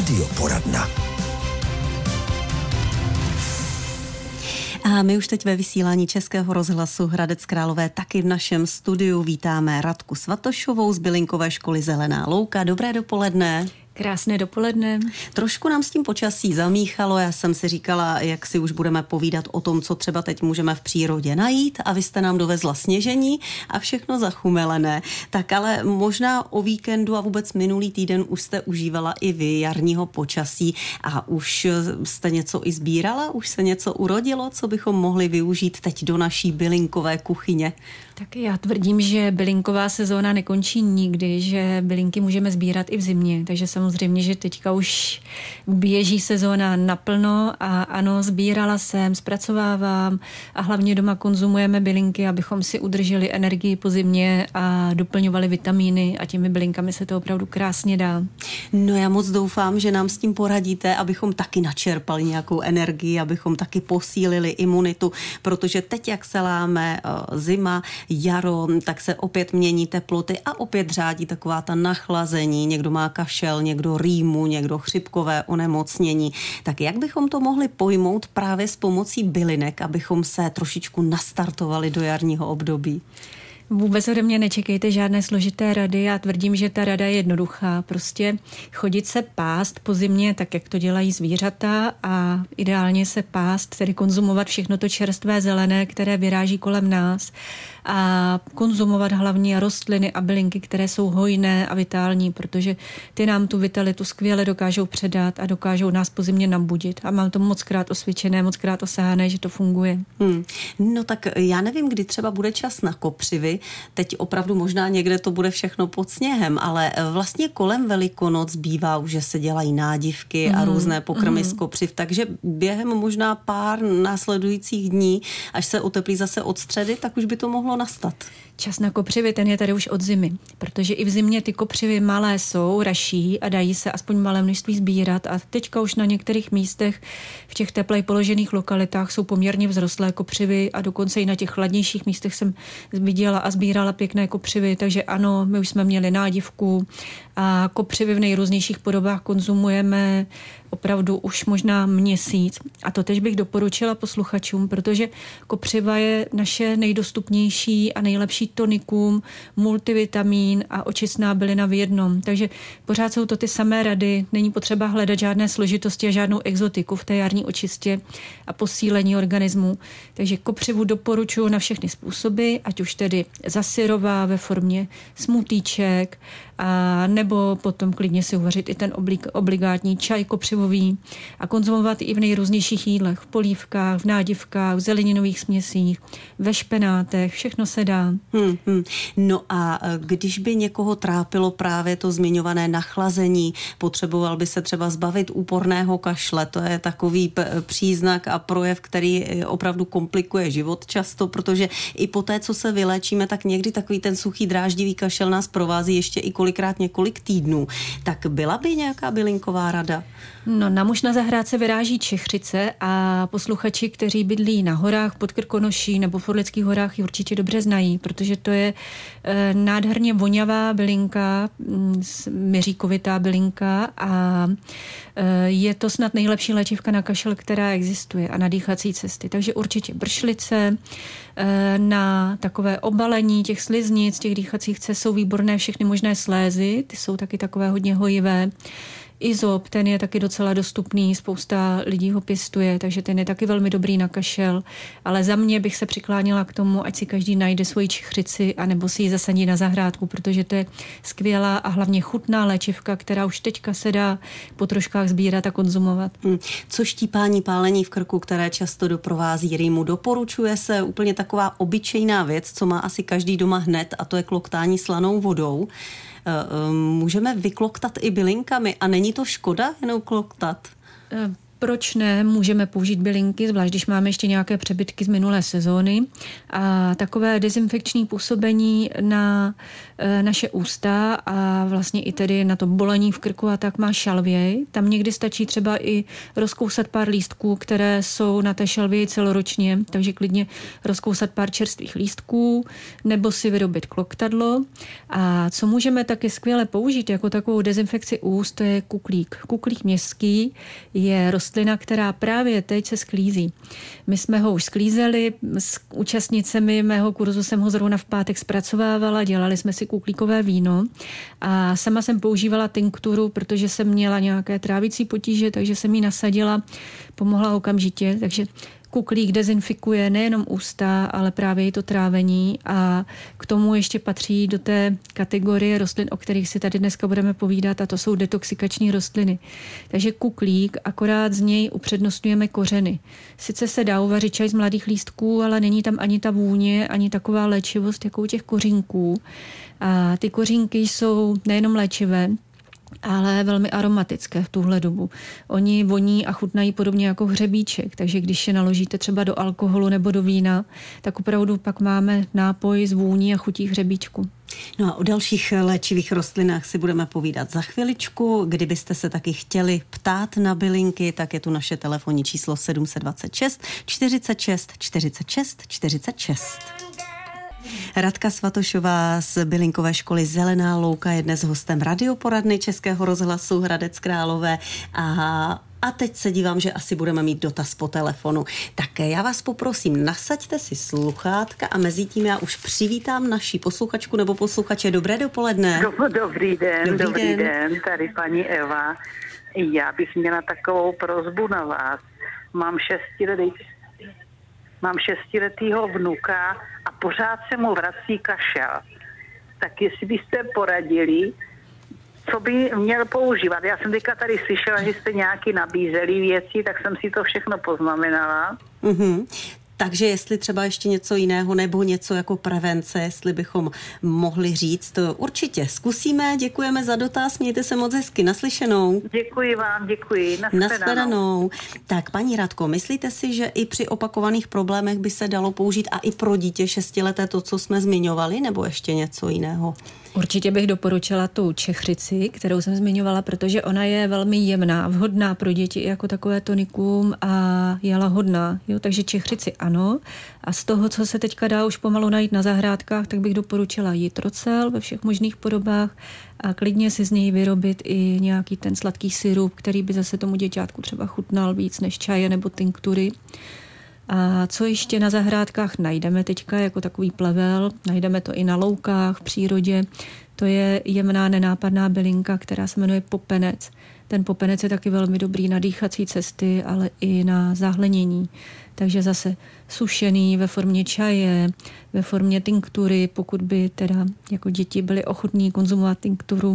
Radioporadna. A my už teď ve vysílání Českého rozhlasu Hradec Králové taky v našem studiu vítáme Radku Svatošovou z Bylinkové školy Zelená louka. Dobré dopoledne. Krásné dopoledne. Trošku nám s tím počasí zamíchalo. Já jsem si říkala, jak si už budeme povídat o tom, co třeba teď můžeme v přírodě najít a vy jste nám dovezla sněžení a všechno zachumelené. Tak ale možná o víkendu a vůbec minulý týden už jste užívala i vy jarního počasí a už jste něco i sbírala, už se něco urodilo, co bychom mohli využít teď do naší bylinkové kuchyně. Tak já tvrdím, že bylinková sezóna nekončí nikdy, že bylinky můžeme sbírat i v zimě, takže samozřejmě, že teďka už běží sezóna naplno a ano, sbírala jsem, zpracovávám a hlavně doma konzumujeme bylinky, abychom si udrželi energii po zimě a doplňovali vitamíny a těmi bylinkami se to opravdu krásně dá. No já moc doufám, že nám s tím poradíte, abychom taky načerpali nějakou energii, abychom taky posílili imunitu, protože teď, jak se láme eh, zima, jaro, tak se opět mění teploty a opět řádí taková ta nachlazení. Někdo má kašel, někdo rýmu, někdo chřipkové onemocnění. Tak jak bychom to mohli pojmout právě s pomocí bylinek, abychom se trošičku nastartovali do jarního období? Vůbec ode mě nečekejte žádné složité rady. Já tvrdím, že ta rada je jednoduchá. Prostě chodit se pást po zimě, tak jak to dělají zvířata a ideálně se pást, tedy konzumovat všechno to čerstvé zelené, které vyráží kolem nás a konzumovat hlavně rostliny a bylinky, které jsou hojné a vitální, protože ty nám tu vitalitu skvěle dokážou předat a dokážou nás po zimě nabudit. A mám to moc krát osvědčené, moc krát osáhané, že to funguje. Hmm. No tak já nevím, kdy třeba bude čas na kopřivy. Teď opravdu možná někde to bude všechno pod sněhem, ale vlastně kolem Velikonoc bývá už, že se dělají nádivky hmm. a různé pokrmy hmm. z kopřiv, takže během možná pár následujících dní, až se oteplí zase od středy, tak už by to mohlo nastat. Čas na kopřivy, ten je tady už od zimy, protože i v zimě ty kopřivy malé jsou, raší a dají se aspoň malé množství sbírat. A teďka už na některých místech v těch teplej položených lokalitách jsou poměrně vzrostlé kopřivy a dokonce i na těch chladnějších místech jsem viděla a sbírala pěkné kopřivy, takže ano, my už jsme měli nádivku a kopřivy v nejrůznějších podobách konzumujeme opravdu už možná měsíc. A to tež bych doporučila posluchačům, protože kopřiva je naše nejdostupnější a nejlepší tonikum, multivitamin a očistná bylina v jednom. Takže pořád jsou to ty samé rady, není potřeba hledat žádné složitosti a žádnou exotiku v té jarní očistě a posílení organismu. Takže kopřivu doporučuji na všechny způsoby, ať už tedy zasyrová ve formě smutíček, a nebo potom klidně si uvařit i ten oblig, obligátní čaj kopřivový a konzumovat i v nejrůznějších jídlech, v polívkách, v nádivkách, v zeleninových směsích, ve špenátech, všechno se dá. Hmm, hmm. No a e, když by někoho trápilo právě to zmiňované nachlazení, potřeboval by se třeba zbavit úporného kašle, to je takový příznak a projev, který e, opravdu komplikuje život často, protože i po té, co se vyléčíme, tak někdy takový ten suchý dráždivý kašel nás provází ještě i kolikrát několik týdnů. Tak byla by nějaká bylinková rada? No, na muž na zahrádce vyráží čechřice a posluchači, kteří bydlí na horách pod Krkonoší nebo v Orlických horách ji určitě dobře znají, protože to je e, nádherně vonavá bylinka, mm, měříkovitá bylinka a e, je to snad nejlepší léčivka na kašel, která existuje a na dýchací cesty. Takže určitě bršlice, e, na takové obalení těch sliznic, těch dýchacích cest jsou výborné všechny možné slézy, ty jsou taky takové hodně hojivé. Izop, ten je taky docela dostupný, spousta lidí ho pěstuje, takže ten je taky velmi dobrý na kašel. Ale za mě bych se přiklánila k tomu, ať si každý najde svoji čichřici, anebo si ji zasadí na zahrádku, protože to je skvělá a hlavně chutná léčivka, která už teďka se dá po troškách sbírat a konzumovat. Hmm. Co štípání pálení v krku, které často doprovází rýmu, doporučuje se úplně taková obyčejná věc, co má asi každý doma hned, a to je kloktání slanou vodou. Eh, eh, můžeme vykloktat i bylinkami a není to škoda jenom kloktat? Eh, proč ne, můžeme použít bylinky, zvlášť když máme ještě nějaké přebytky z minulé sezóny. A takové dezinfekční působení na naše ústa a vlastně i tedy na to bolení v krku a tak má šalvěj. Tam někdy stačí třeba i rozkousat pár lístků, které jsou na té šalvěji celoročně, takže klidně rozkousat pár čerstvých lístků nebo si vyrobit kloktadlo. A co můžeme taky skvěle použít jako takovou dezinfekci úst, to je kuklík. Kuklík městský je rostlina, která právě teď se sklízí. My jsme ho už sklízeli, s účastnicemi mého kurzu jsem ho zrovna v pátek zpracovávala, dělali jsme si kuklíkové víno. A sama jsem používala tinkturu, protože jsem měla nějaké trávicí potíže, takže jsem ji nasadila, pomohla okamžitě, takže Kuklík dezinfikuje nejenom ústa, ale právě i to trávení a k tomu ještě patří do té kategorie rostlin, o kterých si tady dneska budeme povídat a to jsou detoxikační rostliny. Takže kuklík, akorát z něj upřednostňujeme kořeny. Sice se dá uvařit čaj z mladých lístků, ale není tam ani ta vůně, ani taková léčivost jako u těch kořínků. A ty kořínky jsou nejenom léčivé, ale velmi aromatické v tuhle dobu. Oni voní a chutnají podobně jako hřebíček, takže když je naložíte třeba do alkoholu nebo do vína, tak opravdu pak máme nápoj z vůní a chutí hřebíčku. No a o dalších léčivých rostlinách si budeme povídat za chviličku. Kdybyste se taky chtěli ptát na bylinky, tak je tu naše telefonní číslo 726 46 46 46. Radka Svatošová z bylinkové školy Zelená louka je dnes hostem radioporadny Českého rozhlasu Hradec Králové a a teď se dívám, že asi budeme mít dotaz po telefonu. Tak já vás poprosím, nasaďte si sluchátka a mezi tím já už přivítám naší posluchačku nebo posluchače. Dobré dopoledne. Dobrý den, dobrý, dobrý den. den, tady paní Eva. Já bych měla takovou prozbu na vás. Mám šestiletý mám šestiletýho vnuka pořád se mu vrací kašel. Tak jestli byste poradili, co by měl používat. Já jsem teďka tady slyšela, že jste nějaký nabízeli věci, tak jsem si to všechno poznamenala. Mm-hmm. Takže jestli třeba ještě něco jiného nebo něco jako prevence, jestli bychom mohli říct, to určitě zkusíme. Děkujeme za dotaz, mějte se moc hezky. Naslyšenou. Děkuji vám, děkuji. Nasledanou. Tak, paní Radko, myslíte si, že i při opakovaných problémech by se dalo použít a i pro dítě šestileté to, co jsme zmiňovali, nebo ještě něco jiného? Určitě bych doporučila tu čechřici, kterou jsem zmiňovala, protože ona je velmi jemná, vhodná pro děti jako takové tonikum a je lahodná. Jo? Takže čechřici ano. A z toho, co se teďka dá už pomalu najít na zahrádkách, tak bych doporučila jitrocel ve všech možných podobách a klidně si z něj vyrobit i nějaký ten sladký syrup, který by zase tomu děťátku třeba chutnal víc než čaje nebo tinktury. A co ještě na zahrádkách najdeme teďka jako takový plevel, najdeme to i na loukách v přírodě, to je jemná nenápadná bylinka, která se jmenuje popenec. Ten popenec je taky velmi dobrý na dýchací cesty, ale i na zahlenění. Takže zase sušený ve formě čaje, ve formě tinktury, pokud by teda jako děti byly ochotní konzumovat tinkturu,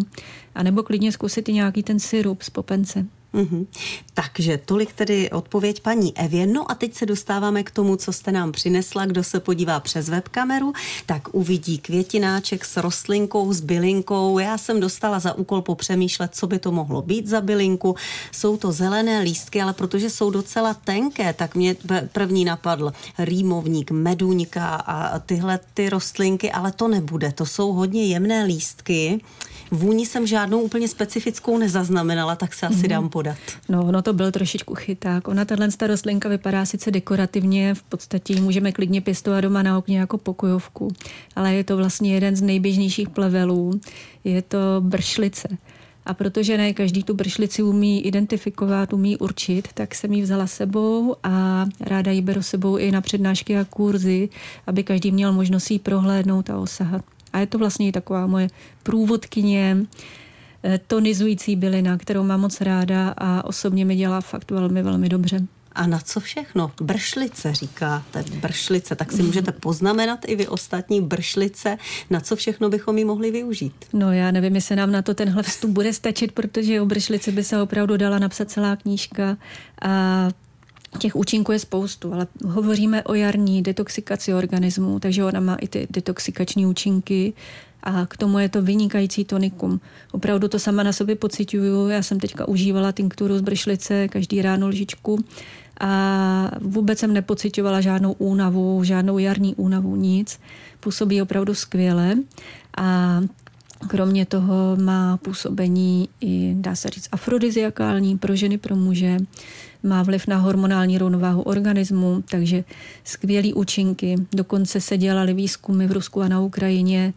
anebo klidně zkusit i nějaký ten syrup z popence. Mm-hmm. Takže tolik tedy odpověď paní Evě. No a teď se dostáváme k tomu, co jste nám přinesla. Kdo se podívá přes webkameru, tak uvidí květináček s rostlinkou, s bylinkou. Já jsem dostala za úkol popřemýšlet, co by to mohlo být za bylinku. Jsou to zelené lístky, ale protože jsou docela tenké, tak mě první napadl rýmovník, meduňka a tyhle ty rostlinky, ale to nebude. To jsou hodně jemné lístky. Vůni jsem žádnou úplně specifickou nezaznamenala, tak se asi mm-hmm. dám podat. No, no to byl trošičku chyták. Ona, tahle rostlinka vypadá sice dekorativně, v podstatě můžeme klidně pěstovat doma na okně jako pokojovku, ale je to vlastně jeden z nejběžnějších plevelů. Je to bršlice. A protože ne každý tu bršlici umí identifikovat, umí určit, tak jsem ji vzala sebou a ráda ji beru sebou i na přednášky a kurzy, aby každý měl možnost ji prohlédnout a osahat. A je to vlastně taková moje průvodkyně, eh, tonizující bylina, kterou mám moc ráda a osobně mi dělá fakt velmi, velmi dobře. A na co všechno? Bršlice říkáte, bršlice. Tak si můžete poznamenat i vy ostatní bršlice, na co všechno bychom ji mohli využít. No já nevím, jestli nám na to tenhle vstup bude stačit, protože o bršlici by se opravdu dala napsat celá knížka. A Těch účinků je spoustu, ale hovoříme o jarní detoxikaci organismu, takže ona má i ty detoxikační účinky a k tomu je to vynikající tonikum. Opravdu to sama na sobě pocituju. Já jsem teďka užívala tinkturu z bršlice, každý ráno lžičku a vůbec jsem nepocitovala žádnou únavu, žádnou jarní únavu, nic. Působí opravdu skvěle a Kromě toho má působení i, dá se říct, afrodiziakální pro ženy, pro muže. Má vliv na hormonální rovnováhu organismu, takže skvělý účinky. Dokonce se dělaly výzkumy v Rusku a na Ukrajině,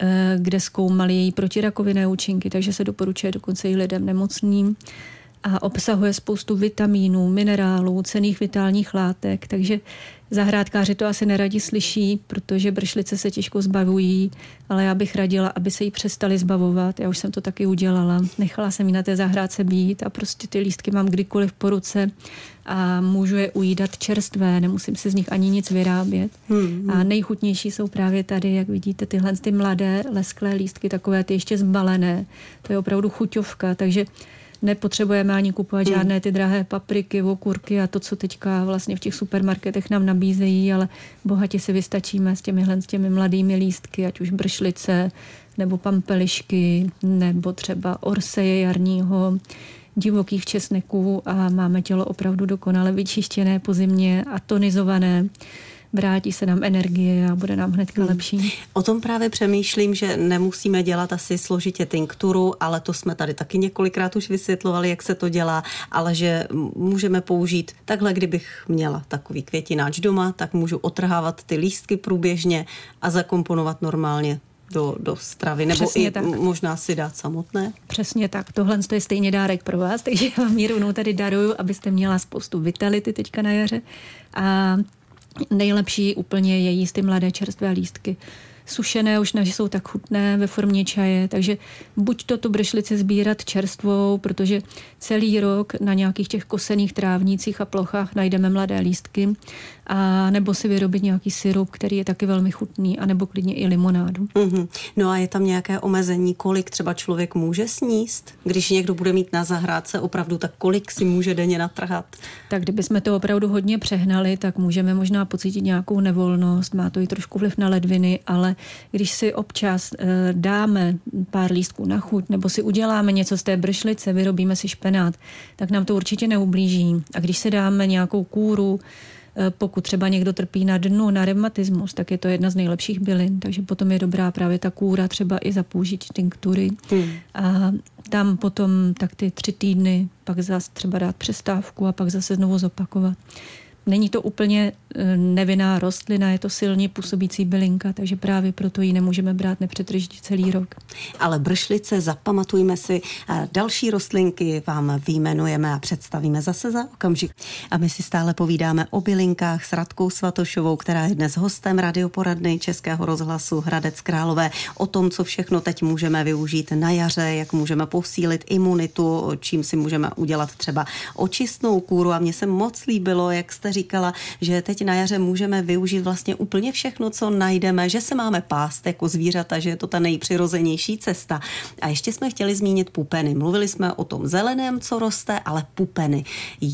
eh, kde zkoumali její protirakovinné účinky, takže se doporučuje dokonce i lidem nemocným a obsahuje spoustu vitamínů, minerálů, cených vitálních látek, takže zahrádkáři to asi neradi slyší, protože bršlice se těžko zbavují, ale já bych radila, aby se jí přestali zbavovat. Já už jsem to taky udělala. Nechala jsem ji na té zahrádce být a prostě ty lístky mám kdykoliv po ruce a můžu je ujídat čerstvé, nemusím si z nich ani nic vyrábět. Hmm. A nejchutnější jsou právě tady, jak vidíte, tyhle ty mladé lesklé lístky, takové ty ještě zbalené. To je opravdu chuťovka, takže nepotřebujeme ani kupovat hmm. žádné ty drahé papriky, okurky a to, co teďka vlastně v těch supermarketech nám nabízejí, ale bohatě si vystačíme s těmi, s těmi mladými lístky, ať už bršlice, nebo pampelišky, nebo třeba orseje jarního, divokých česneků a máme tělo opravdu dokonale vyčištěné po zimě a tonizované vrátí se nám energie a bude nám hnedka hmm. lepší. O tom právě přemýšlím, že nemusíme dělat asi složitě tinkturu, ale to jsme tady taky několikrát už vysvětlovali, jak se to dělá, ale že můžeme použít takhle, kdybych měla takový květináč doma, tak můžu otrhávat ty lístky průběžně a zakomponovat normálně do, do stravy, nebo Přesně i tak. možná si dát samotné? Přesně tak. Tohle je stejně dárek pro vás, takže já vám ji rovnou tady daruju, abyste měla spoustu vitality teďka na jaře. A Nejlepší úplně je jíst ty mladé čerstvé lístky. Sušené už nejsou tak chutné ve formě čaje, takže buď to tu bršlici sbírat čerstvou, protože celý rok na nějakých těch kosených trávnicích a plochách najdeme mladé lístky, a nebo si vyrobit nějaký syrup, který je taky velmi chutný, a nebo klidně i limonádu. Mm-hmm. No a je tam nějaké omezení, kolik třeba člověk může sníst? Když někdo bude mít na zahrádce opravdu, tak kolik si může denně natrhat? Tak kdybychom to opravdu hodně přehnali, tak můžeme možná pocítit nějakou nevolnost, má to i trošku vliv na ledviny, ale když si občas eh, dáme pár lístků na chuť nebo si uděláme něco z té bršlice, vyrobíme si špenát, tak nám to určitě neublíží. A když si dáme nějakou kůru, pokud třeba někdo trpí na dnu, na reumatismus, tak je to jedna z nejlepších bylin, takže potom je dobrá právě ta kůra třeba i za použití tinktury. Hmm. A tam potom tak ty tři týdny pak zase třeba dát přestávku a pak zase znovu zopakovat. Není to úplně nevinná rostlina, je to silně působící bylinka, takže právě proto ji nemůžeme brát nepřetržitě celý rok. Ale bršlice, zapamatujme si, další rostlinky vám vyjmenujeme a představíme zase za okamžik. A my si stále povídáme o bylinkách s Radkou Svatošovou, která je dnes hostem radioporadny Českého rozhlasu Hradec Králové, o tom, co všechno teď můžeme využít na jaře, jak můžeme posílit imunitu, čím si můžeme udělat třeba očistnou kůru. A mně se moc líbilo, jak jste říkala, že teď na jaře můžeme využít vlastně úplně všechno, co najdeme, že se máme pást jako zvířata, že je to ta nejpřirozenější cesta. A ještě jsme chtěli zmínit pupeny. Mluvili jsme o tom zeleném, co roste, ale pupeny.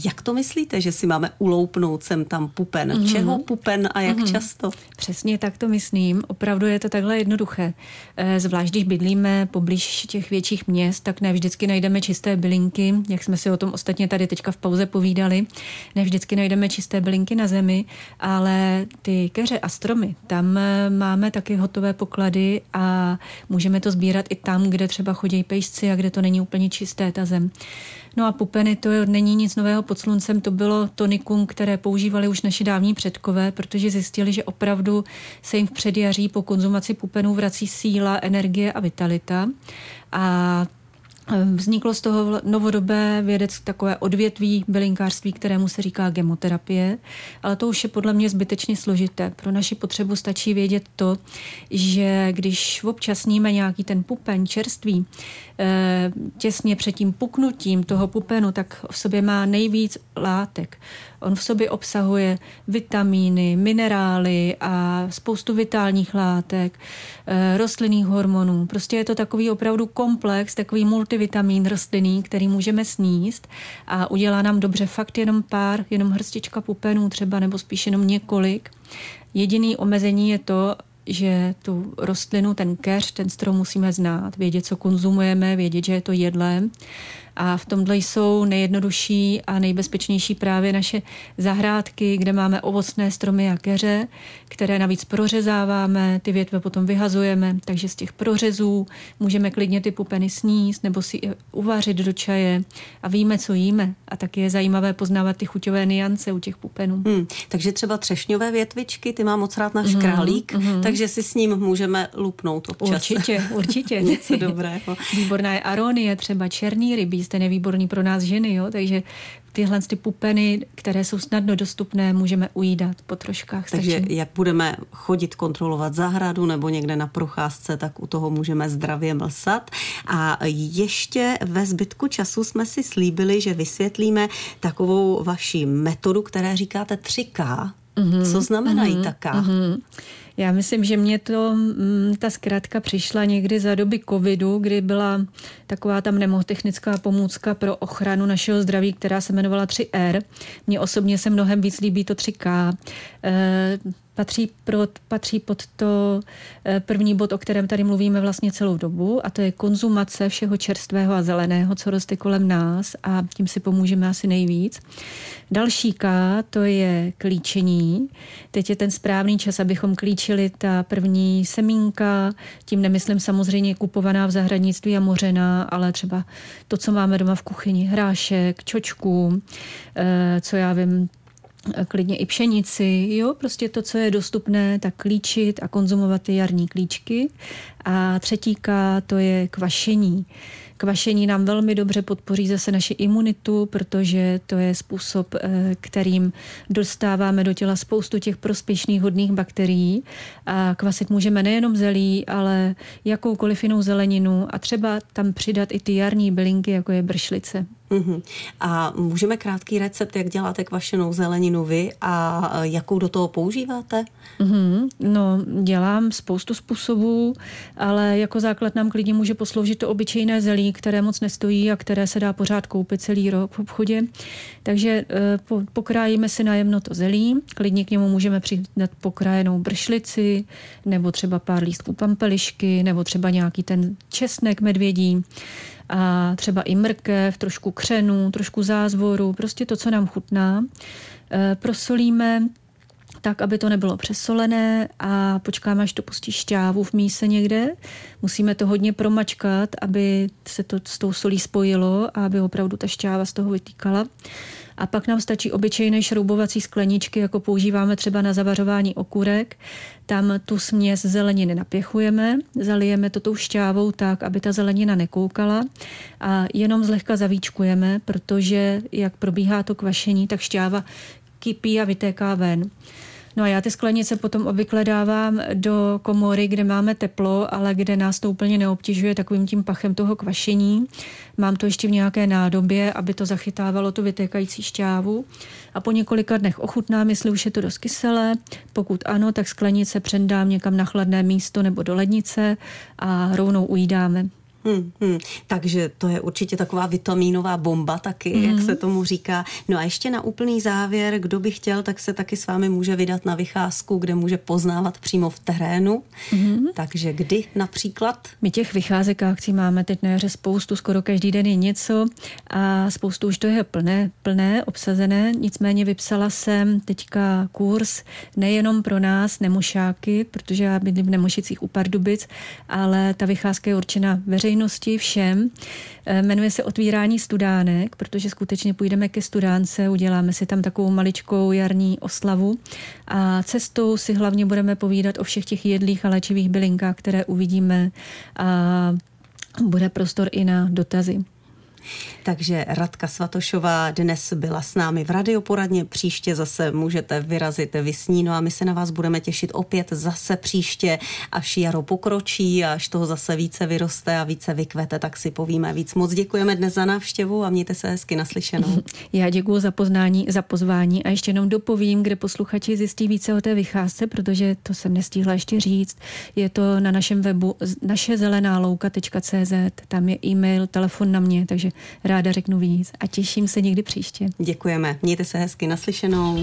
Jak to myslíte, že si máme uloupnout sem tam pupen? Mm-hmm. Čeho pupen a jak mm-hmm. často? Přesně tak to myslím. Opravdu je to takhle jednoduché. Eh, zvlášť, když bydlíme poblíž těch větších měst, tak ne vždycky najdeme čisté bylinky, jak jsme si o tom ostatně tady teďka v pauze povídali. Ne vždycky najdeme čisté čisté bylinky na zemi, ale ty keře a stromy, tam eh, máme taky hotové poklady a můžeme to sbírat i tam, kde třeba chodí pejsci a kde to není úplně čisté ta zem. No a pupeny, to není nic nového pod sluncem, to bylo tonikum, které používali už naši dávní předkové, protože zjistili, že opravdu se jim v předjaří po konzumaci pupenů vrací síla, energie a vitalita. A Vzniklo z toho novodobé vědec takové odvětví bylinkářství, kterému se říká gemoterapie, ale to už je podle mě zbytečně složité. Pro naši potřebu stačí vědět to, že když občas sníme nějaký ten pupen čerstvý, eh, těsně před tím puknutím toho pupenu, tak v sobě má nejvíc látek. On v sobě obsahuje vitamíny, minerály a spoustu vitálních látek, eh, rostlinných hormonů. Prostě je to takový opravdu komplex, takový multivitamin rostlinný, který můžeme sníst a udělá nám dobře fakt jenom pár, jenom hrstička pupenů třeba, nebo spíš jenom několik. Jediný omezení je to, že tu rostlinu, ten keř, ten strom musíme znát, vědět, co konzumujeme, vědět, že je to jedlem a v tomhle jsou nejjednodušší a nejbezpečnější právě naše zahrádky, kde máme ovocné stromy a keře, které navíc prořezáváme, ty větve potom vyhazujeme, takže z těch prořezů můžeme klidně ty pupeny sníst nebo si uvařit do čaje a víme, co jíme. A taky je zajímavé poznávat ty chuťové niance u těch pupenů. Hmm, takže třeba třešňové větvičky, ty má moc rád náš mm, králík, mm. takže si s ním můžeme lupnout občas. Určitě, určitě. Něco dobrého. Výborná je aronie, třeba černý rybí, ten je výborný pro nás ženy, jo? takže tyhle ty pupeny, které jsou snadno dostupné, můžeme ujídat po troškách. Takže stačí. jak budeme chodit kontrolovat zahradu nebo někde na procházce, tak u toho můžeme zdravě mlsat. A ještě ve zbytku času jsme si slíbili, že vysvětlíme takovou vaši metodu, které říkáte 3K. Mm-hmm. Co znamenají mm-hmm. taká? Mm-hmm. Já myslím, že mě to, mm, ta zkrátka přišla někdy za doby covidu, kdy byla taková tam nemotechnická pomůcka pro ochranu našeho zdraví, která se jmenovala 3R. Mně osobně se mnohem víc líbí to 3K. Patří, pro, patří pod to eh, první bod, o kterém tady mluvíme vlastně celou dobu, a to je konzumace všeho čerstvého a zeleného, co roste kolem nás a tím si pomůžeme asi nejvíc. Další K, to je klíčení. Teď je ten správný čas, abychom klíčili ta první semínka. Tím nemyslím samozřejmě kupovaná v zahradnictví a mořená, ale třeba to, co máme doma v kuchyni, hrášek, čočku, eh, co já vím, klidně i pšenici, jo, prostě to, co je dostupné, tak klíčit a konzumovat ty jarní klíčky. A třetíka to je kvašení. Kvašení nám velmi dobře podpoří zase naši imunitu, protože to je způsob, eh, kterým dostáváme do těla spoustu těch prospěšných hodných bakterií. A kvasit můžeme nejenom zelí, ale jakoukoliv jinou zeleninu a třeba tam přidat i ty jarní bylinky, jako je bršlice. Uh-huh. A můžeme krátký recept, jak děláte kvašenou zeleninu vy a jakou do toho používáte? Uh-huh. No, dělám spoustu způsobů, ale jako základ nám klidně může posloužit to obyčejné zelí, které moc nestojí a které se dá pořád koupit celý rok v obchodě. Takže uh, pokrájíme si najemno to zelí, klidně k němu můžeme přidat pokrájenou bršlici, nebo třeba pár lístků pampelišky, nebo třeba nějaký ten česnek medvědí a třeba i mrkev, trošku křenu, trošku zázvoru, prostě to, co nám chutná. E, prosolíme tak, aby to nebylo přesolené a počkáme, až to pustí šťávu v míse někde. Musíme to hodně promačkat, aby se to s tou solí spojilo a aby opravdu ta šťáva z toho vytýkala. A pak nám stačí obyčejné šroubovací skleničky, jako používáme třeba na zavařování okurek. Tam tu směs zeleniny napěchujeme, zalijeme to tou šťávou tak, aby ta zelenina nekoukala a jenom zlehka zavíčkujeme, protože jak probíhá to kvašení, tak šťáva kypí a vytéká ven. No a já ty sklenice potom obvykle dávám do komory, kde máme teplo, ale kde nás to úplně neobtěžuje takovým tím pachem toho kvašení. Mám to ještě v nějaké nádobě, aby to zachytávalo tu vytékající šťávu. A po několika dnech ochutnám, jestli už je to dost kyselé. Pokud ano, tak sklenice přendám někam na chladné místo nebo do lednice a rovnou ujídáme. Hmm, hmm. Takže to je určitě taková vitamínová bomba taky, hmm. jak se tomu říká. No a ještě na úplný závěr, kdo by chtěl, tak se taky s vámi může vydat na vycházku, kde může poznávat přímo v terénu. Hmm. Takže kdy například? My těch vycházek a akcí máme teď na jaře spoustu, skoro každý den je něco a spoustu už to je plné, plné, obsazené. Nicméně vypsala jsem teďka kurz nejenom pro nás, nemošáky, protože já bydlím v Nemošicích u Pardubic, ale ta vycházka je určena veřejně veřejnosti, všem. Eh, jmenuje se Otvírání studánek, protože skutečně půjdeme ke studánce, uděláme si tam takovou maličkou jarní oslavu a cestou si hlavně budeme povídat o všech těch jedlých a léčivých bylinkách, které uvidíme a bude prostor i na dotazy. Takže Radka Svatošová dnes byla s námi v radioporadně, příště zase můžete vyrazit vysní, no a my se na vás budeme těšit opět zase příště, až jaro pokročí, až toho zase více vyroste a více vykvete, tak si povíme víc. Moc děkujeme dnes za návštěvu a mějte se hezky naslyšenou. Já děkuji za poznání, za pozvání a ještě jenom dopovím, kde posluchači zjistí více o té vycházce, protože to jsem nestihla ještě říct. Je to na našem webu naše zelená louka.cz, tam je e-mail, telefon na mě, takže ráda řeknu víc a těším se někdy příště. Děkujeme. Mějte se hezky naslyšenou.